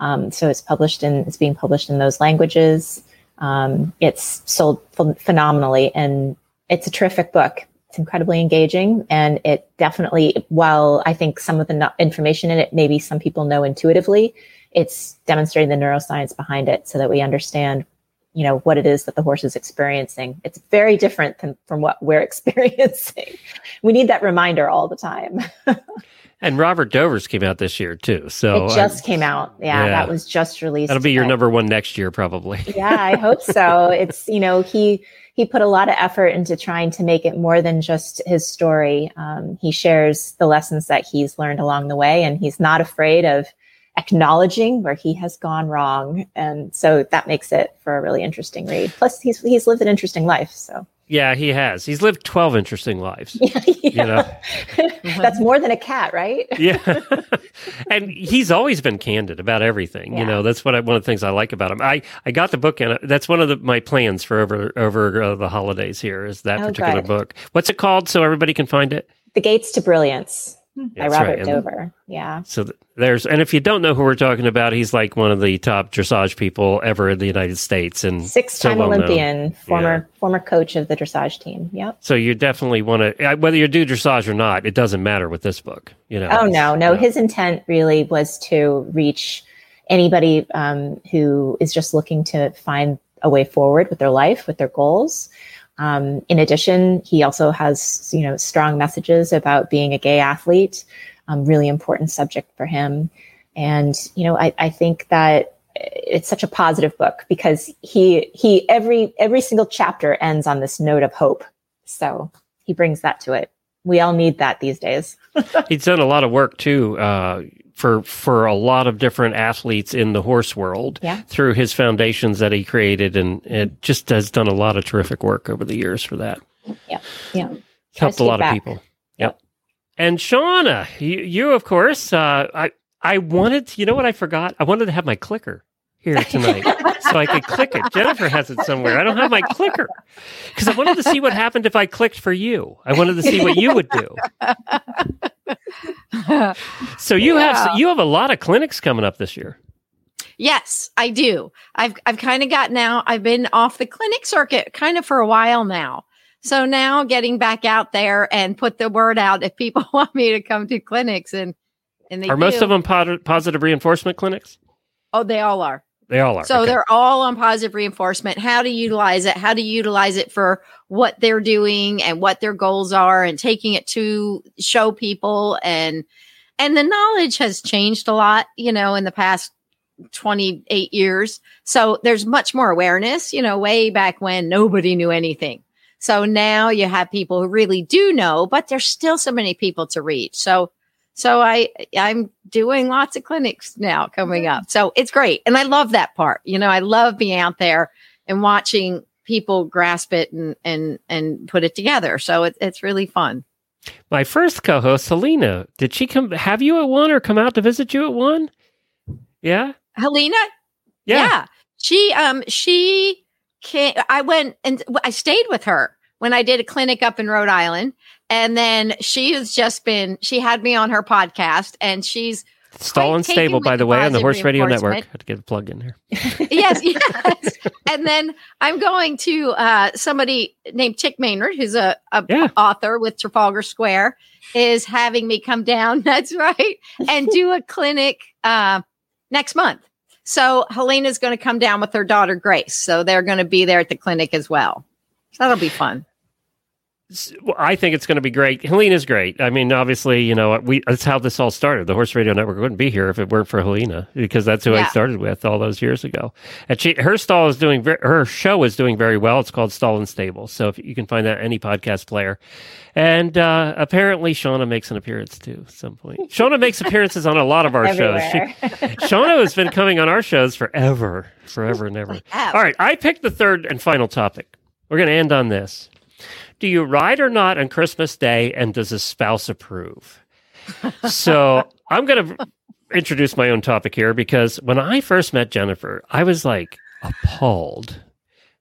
um, so it's published in it's being published in those languages. Um, it's sold ph- phenomenally, and it's a terrific book. It's incredibly engaging, and it definitely, while I think some of the information in it maybe some people know intuitively, it's demonstrating the neuroscience behind it, so that we understand you know what it is that the horse is experiencing. It's very different than from what we're experiencing. we need that reminder all the time. and Robert Dover's came out this year too. So it just I, came out. Yeah, yeah, that was just released. That'll be your number one next year, probably. yeah, I hope so. It's you know he he put a lot of effort into trying to make it more than just his story. Um, he shares the lessons that he's learned along the way, and he's not afraid of acknowledging where he has gone wrong. And so that makes it for a really interesting read. Plus, he's he's lived an interesting life. So yeah, he has. He's lived 12 interesting lives. yeah. You know? That's more than a cat, right? yeah. and he's always been candid about everything. Yeah. You know, that's what I, one of the things I like about him. I, I got the book and that's one of the, my plans for over over uh, the holidays here is that oh, particular good. book. What's it called so everybody can find it? The Gates to Brilliance by Robert right. Dover. Yeah. So th- there's, and if you don't know who we're talking about, he's like one of the top dressage people ever in the United States, and six-time so Olympian, former yeah. former coach of the dressage team. Yep. So you definitely want to, whether you do dressage or not, it doesn't matter with this book. You know. Oh no, no. His intent really was to reach anybody um, who is just looking to find a way forward with their life, with their goals. Um, in addition, he also has you know strong messages about being a gay athlete, um, really important subject for him. And you know, I, I think that it's such a positive book because he he every every single chapter ends on this note of hope. So he brings that to it. We all need that these days. He's done a lot of work too. Uh, for for a lot of different athletes in the horse world yeah. through his foundations that he created, and it just has done a lot of terrific work over the years for that. Yeah, yeah, it's helped a lot back. of people. Yep. And Shawna, you, you of course, uh, I I wanted to, you know what I forgot? I wanted to have my clicker here tonight so I could click it. Jennifer has it somewhere. I don't have my clicker because I wanted to see what happened if I clicked for you. I wanted to see what you would do. so you yeah. have you have a lot of clinics coming up this year. Yes, I do. I've I've kind of got now. I've been off the clinic circuit kind of for a while now. So now getting back out there and put the word out if people want me to come to clinics and and they are do. most of them positive reinforcement clinics. Oh, they all are. They all are. So okay. they're all on positive reinforcement. How to utilize it, how to utilize it for what they're doing and what their goals are and taking it to show people and and the knowledge has changed a lot, you know, in the past 28 years. So there's much more awareness, you know, way back when nobody knew anything. So now you have people who really do know, but there's still so many people to reach. So so I I'm doing lots of clinics now coming up. So it's great. And I love that part. You know, I love being out there and watching people grasp it and and and put it together. So it, it's really fun. My first co-host, Helena, did she come have you at one or come out to visit you at one? Yeah. Helena? Yeah. yeah. She um she came I went and I stayed with her when I did a clinic up in Rhode Island and then she has just been, she had me on her podcast and she's Stall and Stable, by the way, on the Horse Radio Network. I had to get a plug in here. yes, yes. and then I'm going to uh, somebody named Chick Maynard, who's a, a yeah. author with Trafalgar Square, is having me come down. That's right, and do a clinic uh, next month. So Helena's going to come down with her daughter Grace. So they're going to be there at the clinic as well. So that'll be fun. I think it's going to be great. Helena's great. I mean, obviously, you know, we that's how this all started. The Horse Radio Network wouldn't be here if it weren't for Helena, because that's who yeah. I started with all those years ago. And she, her stall is doing, her show is doing very well. It's called Stall and Stable. So if you can find that any podcast player. And uh, apparently, Shawna makes an appearance too at some point. Shawna makes appearances on a lot of our shows. She, Shawna has been coming on our shows forever, forever and ever. All right, I picked the third and final topic. We're going to end on this. Do you ride or not on Christmas Day, and does a spouse approve? so I'm going to introduce my own topic here because when I first met Jennifer, I was like appalled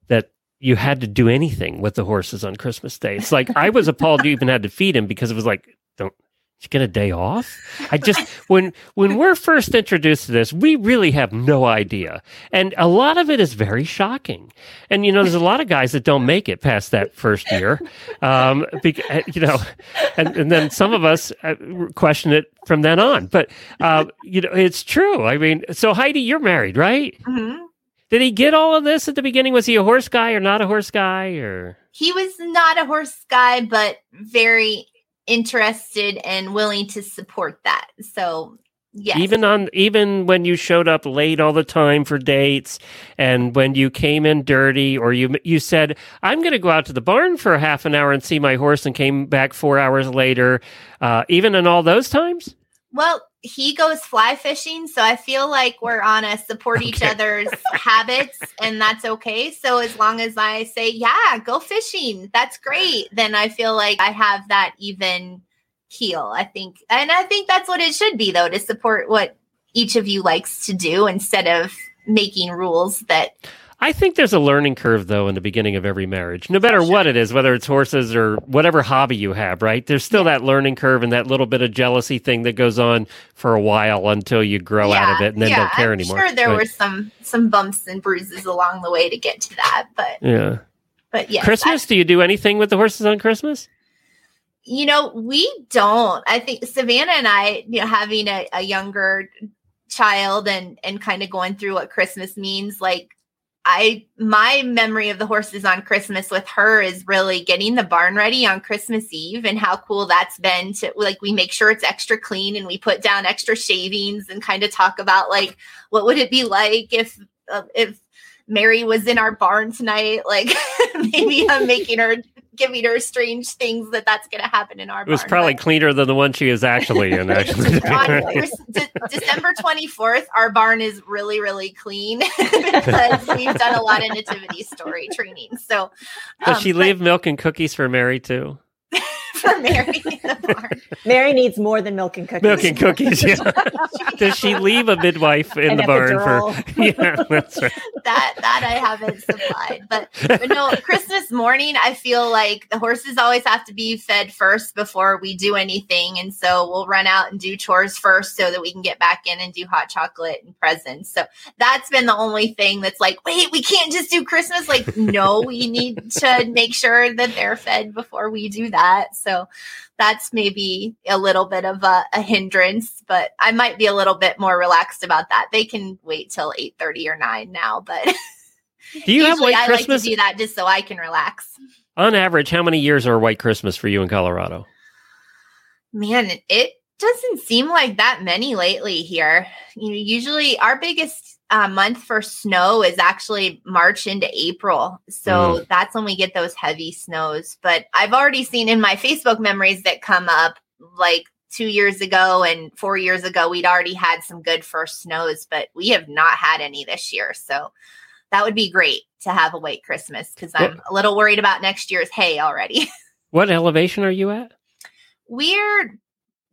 that you had to do anything with the horses on Christmas Day. It's like I was appalled you even had to feed him because it was like, don't you get a day off? I just when when we're first introduced to this, we really have no idea, and a lot of it is very shocking. And you know, there's a lot of guys that don't make it past that first year, um, because, you know, and, and then some of us uh, question it from then on. But uh, you know, it's true. I mean, so Heidi, you're married, right? Mm-hmm. Did he get all of this at the beginning? Was he a horse guy or not a horse guy or? He was not a horse guy, but very interested and willing to support that. So Yes. Even on even when you showed up late all the time for dates and when you came in dirty or you you said I'm going to go out to the barn for half an hour and see my horse and came back 4 hours later uh, even in all those times? Well, he goes fly fishing, so I feel like we're on a support each other's habits and that's okay. So as long as I say, "Yeah, go fishing." That's great. Then I feel like I have that even heal. I think, and I think that's what it should be, though, to support what each of you likes to do instead of making rules that. I think there's a learning curve, though, in the beginning of every marriage, no matter sure. what it is, whether it's horses or whatever hobby you have, right? There's still yeah. that learning curve and that little bit of jealousy thing that goes on for a while until you grow yeah, out of it and then yeah, don't care I'm anymore. Sure, there right? were some some bumps and bruises along the way to get to that, but yeah, but yeah. Christmas? Do you do anything with the horses on Christmas? you know, we don't. I think Savannah and I, you know, having a, a younger child and and kind of going through what Christmas means, like I my memory of the horses on Christmas with her is really getting the barn ready on Christmas Eve and how cool that's been to like we make sure it's extra clean and we put down extra shavings and kind of talk about like what would it be like if uh, if Mary was in our barn tonight? Like maybe I'm making her giving her strange things that that's going to happen in our. It was barn, probably but... cleaner than the one she is actually in. Actually, De- December twenty fourth, our barn is really really clean because we've done a lot of nativity story training. So, um, does she leave milk and cookies for Mary too? For Mary in the barn. Mary needs more than milk and cookies. Milk and cookies, yeah. Does she leave a midwife in An the barn for? Yeah, that's right. That that I haven't supplied, but, but no. Christmas morning, I feel like the horses always have to be fed first before we do anything, and so we'll run out and do chores first so that we can get back in and do hot chocolate and presents. So that's been the only thing that's like, wait, we can't just do Christmas. Like, no, we need to make sure that they're fed before we do that. So that's maybe a little bit of a, a, hindrance, but I might be a little bit more relaxed about that. They can wait till eight thirty or nine now, but do you have white I Christmas? like to do that just so I can relax. On average, how many years are white Christmas for you in Colorado? Man, it doesn't seem like that many lately here. You know, usually our biggest uh, month for snow is actually March into April. So mm. that's when we get those heavy snows. But I've already seen in my Facebook memories that come up like two years ago and four years ago, we'd already had some good first snows, but we have not had any this year. So that would be great to have a white Christmas because I'm a little worried about next year's hay already. what elevation are you at? We're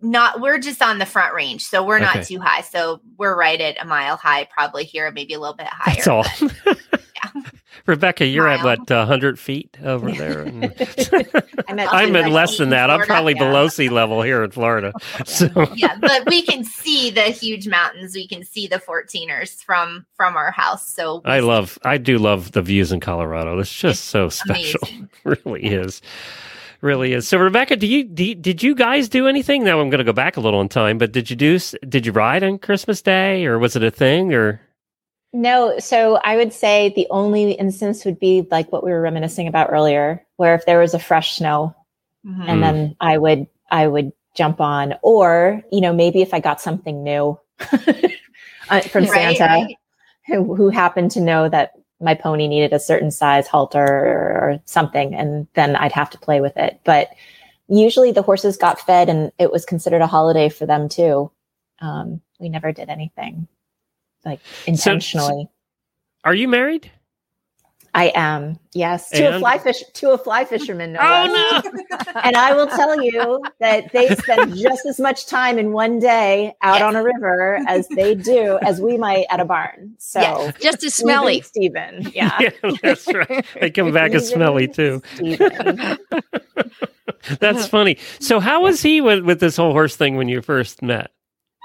not we're just on the front range so we're not okay. too high. So we're right at a mile high probably here maybe a little bit higher. That's all. Yeah. rebecca you're mile. at what uh, 100 feet over there i'm at, I'm at less than that. I'm probably yeah. below sea level here in florida so. Yeah but we can see the huge mountains. We can see the 14ers from from our house so i love i do love the views in colorado. It's just it's so special. really is really is. So, Rebecca, do you, do you, did you guys do anything? Now I'm going to go back a little in time, but did you do did you ride on Christmas Day, or was it a thing, or? No, so I would say the only instance would be like what we were reminiscing about earlier, where if there was a fresh snow, mm-hmm. and then I would I would jump on, or you know maybe if I got something new uh, from right, Santa, right. Who, who happened to know that my pony needed a certain size halter or, something, and then I'd have to play with it. But usually the horses got fed and it was considered a holiday for them too. Um, we never did anything like intentionally. So, are you married? I am, yes, to a fly fish to a fly fisherman. No oh no! and I will tell you that they spend just as much time in one day out yes. on a river as they do as we might at a barn. So yes. just as smelly, Stephen. Yeah. yeah, that's right. They come back as smelly too. that's funny. So how was he with, with this whole horse thing when you first met?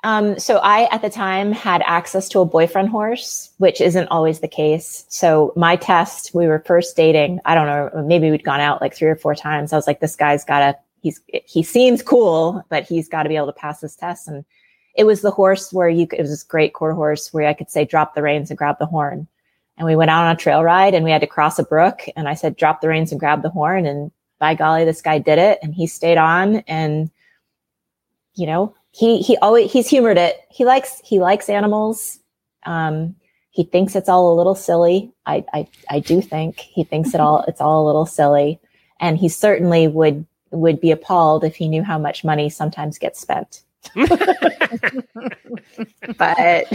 Um, so I, at the time, had access to a boyfriend horse, which isn't always the case. So my test, we were first dating. I don't know, maybe we'd gone out like three or four times. I was like, this guy's got to, he's, he seems cool, but he's got to be able to pass this test. And it was the horse where you, it was this great quarter horse where I could say, drop the reins and grab the horn. and we went out on a trail ride and we had to cross a brook and I said, drop the reins and grab the horn. And by golly, this guy did it and he stayed on and, you know, he, he always, he's humored it. He likes, he likes animals. Um, he thinks it's all a little silly. I, I, I do think he thinks it all, it's all a little silly. And he certainly would, would be appalled if he knew how much money sometimes gets spent. but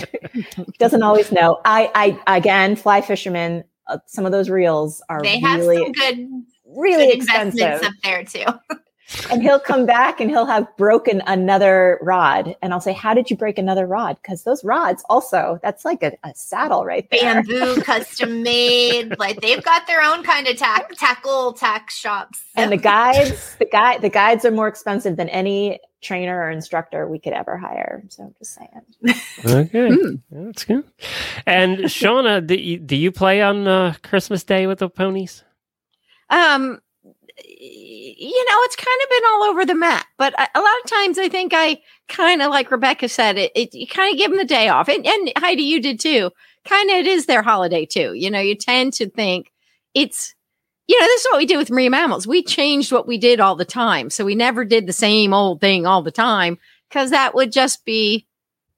doesn't always know. I, I again, fly fishermen. Uh, some of those reels are They really, have some good, really good expensive. investments up there too. and he'll come back and he'll have broken another rod, and I'll say, "How did you break another rod?" Because those rods also, that's like a, a saddle right there. Bamboo, custom made. Like they've got their own kind of tack, tackle tack shops. And the guides, the guy, the guides are more expensive than any trainer or instructor we could ever hire. So I'm just saying. Okay, Hmm. that's good. And Shawna, do you, do you play on uh, Christmas Day with the ponies? Um, y- you know, it's kind of been all over the map, but a, lot of times I think I kind of like Rebecca said, it, it you kind of give them the day off, and, and Heidi, you did too. Kind of, it is their holiday too. You know, you tend to think it's, you know, this is what we did with Marine Mammals. We changed what we did all the time, so we never did the same old thing all the time because that would just be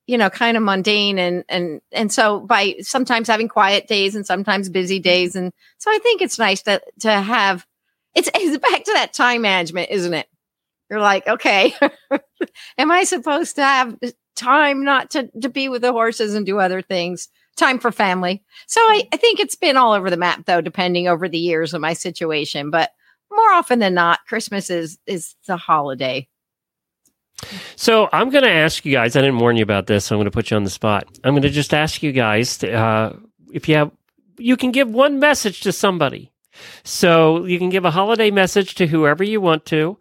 you know kind of mundane and and and so by sometimes having quiet days and sometimes busy days and so i think it's nice to to have it's it's back to that time management isn't it you're like okay am i supposed to have time not to to be with the horses and do other things time for family so i, I think it's been all over the map though depending over the years of my situation but more often than not christmas is is the holiday So I'm going to ask you guys. I didn't warn you about this, so I'm going to put you on the spot. I'm going to just ask you guys to, uh, if you have, you can give one message to somebody. So you can give a holiday message to whoever you want to.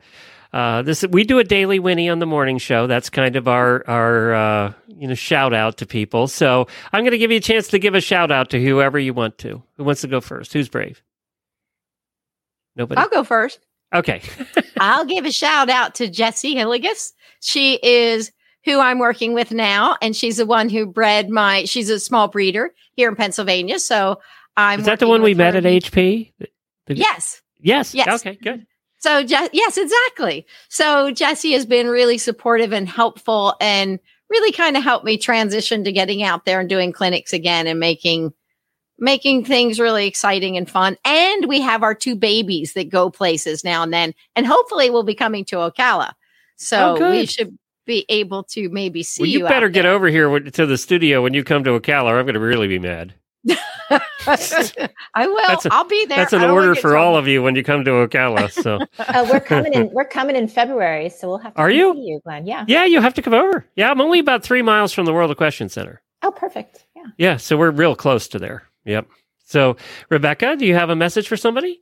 Uh, this we do a daily Winnie on the morning show. That's kind of our our uh, you know shout out to people. So I'm going to give you a chance to give a shout out to whoever you want to. Who wants to go first? Who's brave? Nobody. i'll go first Okay. I'll give a shout out to Jessie Hilligus. She is who I'm working with now, and she's the one who bred my. She's a small breeder here in Pennsylvania. So I'm. Is that the one we met at HP? The- Yes. Yes. Yes. Okay. Good. So Je- yes, exactly. So Jesse has been really supportive and helpful, and really kind of helped me transition to getting out there and doing clinics again and making making things really exciting and fun. And we have our two babies that go places now and then, and hopefully we'll be coming to Ocala. So Oh, we should be able to maybe see Well, you out better get over here to the studio when you come to Ocala. or I'm going to really be mad. I will. That's a- I'll be there. That's an I don't wanna order for all of you when you come to Ocala. So, Uh, we're coming in. We're coming in February, so we'll have to Are you? see you, Glenn. Yeah. yeah, you have to come over. Yeah, I'm only about three miles from the World Equestrian Center. Oh, perfect. Yeah. Yeah, so we're real close to there. Yep. So, Rebecca, do you have a message for somebody?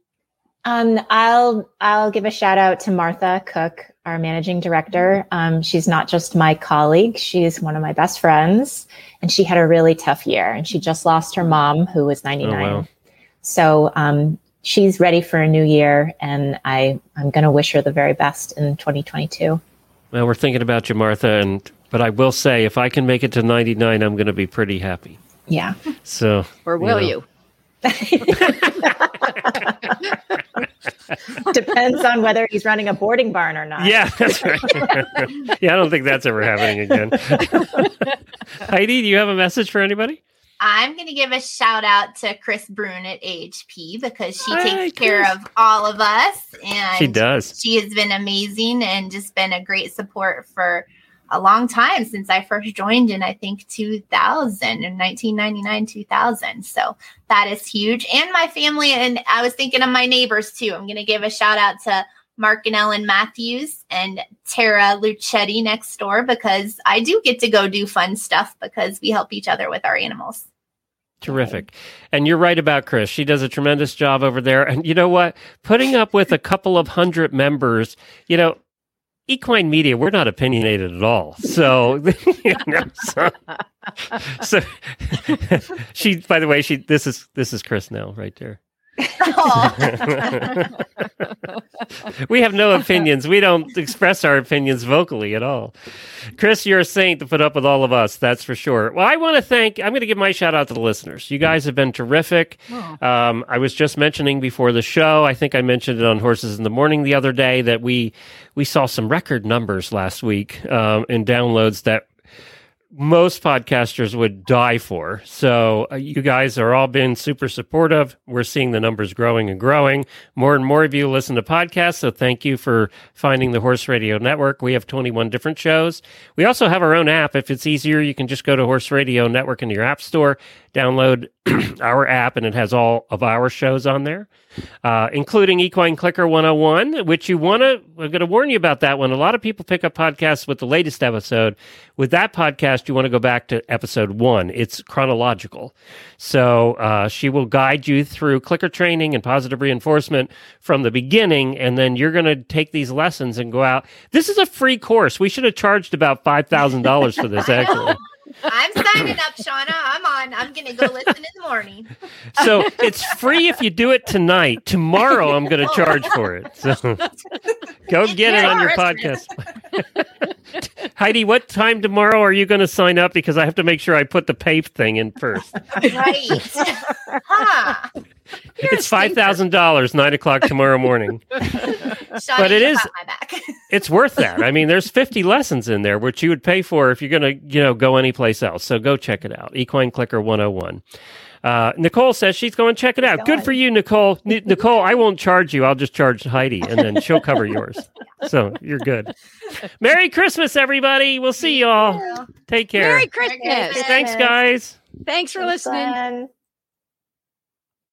Um, I'll I'll give a shout out to Martha Cook, our managing director. Um, she's not just my colleague; she's one of my best friends, and she had a really tough year. And she just lost her mom, who was ninety nine. Oh, wow. So um, she's ready for a new year, and I I'm going to wish her the very best in 2022. Well, we're thinking about you, Martha, and but I will say, if I can make it to 99, I'm going to be pretty happy. Yeah. So, Or will Yeah. you? Depends on whether he's running a boarding barn or not. yeah, that's right. yeah, I don't think that's ever happening again. Heidi, do you have a message for anybody? I'm going to give a shout out to Chris Brune at AHP because she Hi, takes care of all of us. And She does. She has been amazing and just been a great support for a long time since I first joined in, I think, 2000 in 1999, 2000. So that is huge. And my family. And I was thinking of my neighbors too. I'm going to give a shout out to Mark and Ellen Matthews and Tara Lucetti next door because I do get to go do fun stuff because we help each other with our animals. Terrific. And you're right about Chris. She does a tremendous job over there. And you know what? Putting up with a couple of hundred members, you know, equine media, we're not opinionated at all. So, know, so, so she, by the way, she, this is, this is Chris now right there. Oh. we have no opinions. We don't express our opinions vocally at all. Chris, you're a saint to put up with all of us. That's for sure. Well, I want to thank, I'm going to give my shout out to the listeners. You guys have been terrific. Um, I was just mentioning before the show, I think I mentioned it on Horses in the Morning the other day that we, we saw some record numbers last week um, in downloads that most podcasters would die for. So uh, you guys are all been super supportive. We're seeing the numbers growing and growing. More and more of you listen to podcasts. So thank you for finding the Horse Radio Network. We have 21 different shows. We also have our own app. If it's easier, you can just go to Horse Radio Network in your app store, download our app, and it has all of our shows on there uh, including Equine Clicker 101, which you want to, I'm going to warn you about that one. A lot of people pick up podcasts with the latest episode. With that podcast, you want to go back to episode one. It's chronological. So uh, she will guide you through clicker training and positive reinforcement from the beginning. And then you're going to take these lessons and go out. This is a free course. We should have charged about $5,000 for this, actually. I'm signing up, Shawna. I'm on. I'm gonna go listen in the morning. So it's free if you do it tonight. Tomorrow, I'm going to charge for it. So go get it on your podcast. Heidi, what time tomorrow are you going to sign up? Because I have to make sure I put the pay thing in first. Right. huh. it's five thousand dollars, nine o'clock tomorrow morning. Shawna, But it you is- got my back. It's worth that. I mean, there's 50 lessons in there, which you would pay for if you're going to, you know, go anyplace else. So go check it out. Equine Clicker 101. Uh, Nicole says she's going to check it out. Good for you, Nicole. N- Nicole, I won't charge you. I'll just charge Heidi, and then she'll cover yours. So you're good. Merry Christmas, everybody. We'll see y'all. Take care. Merry Christmas. Christmas. Thanks, guys. Thanks for Thanks, listening. Glenn.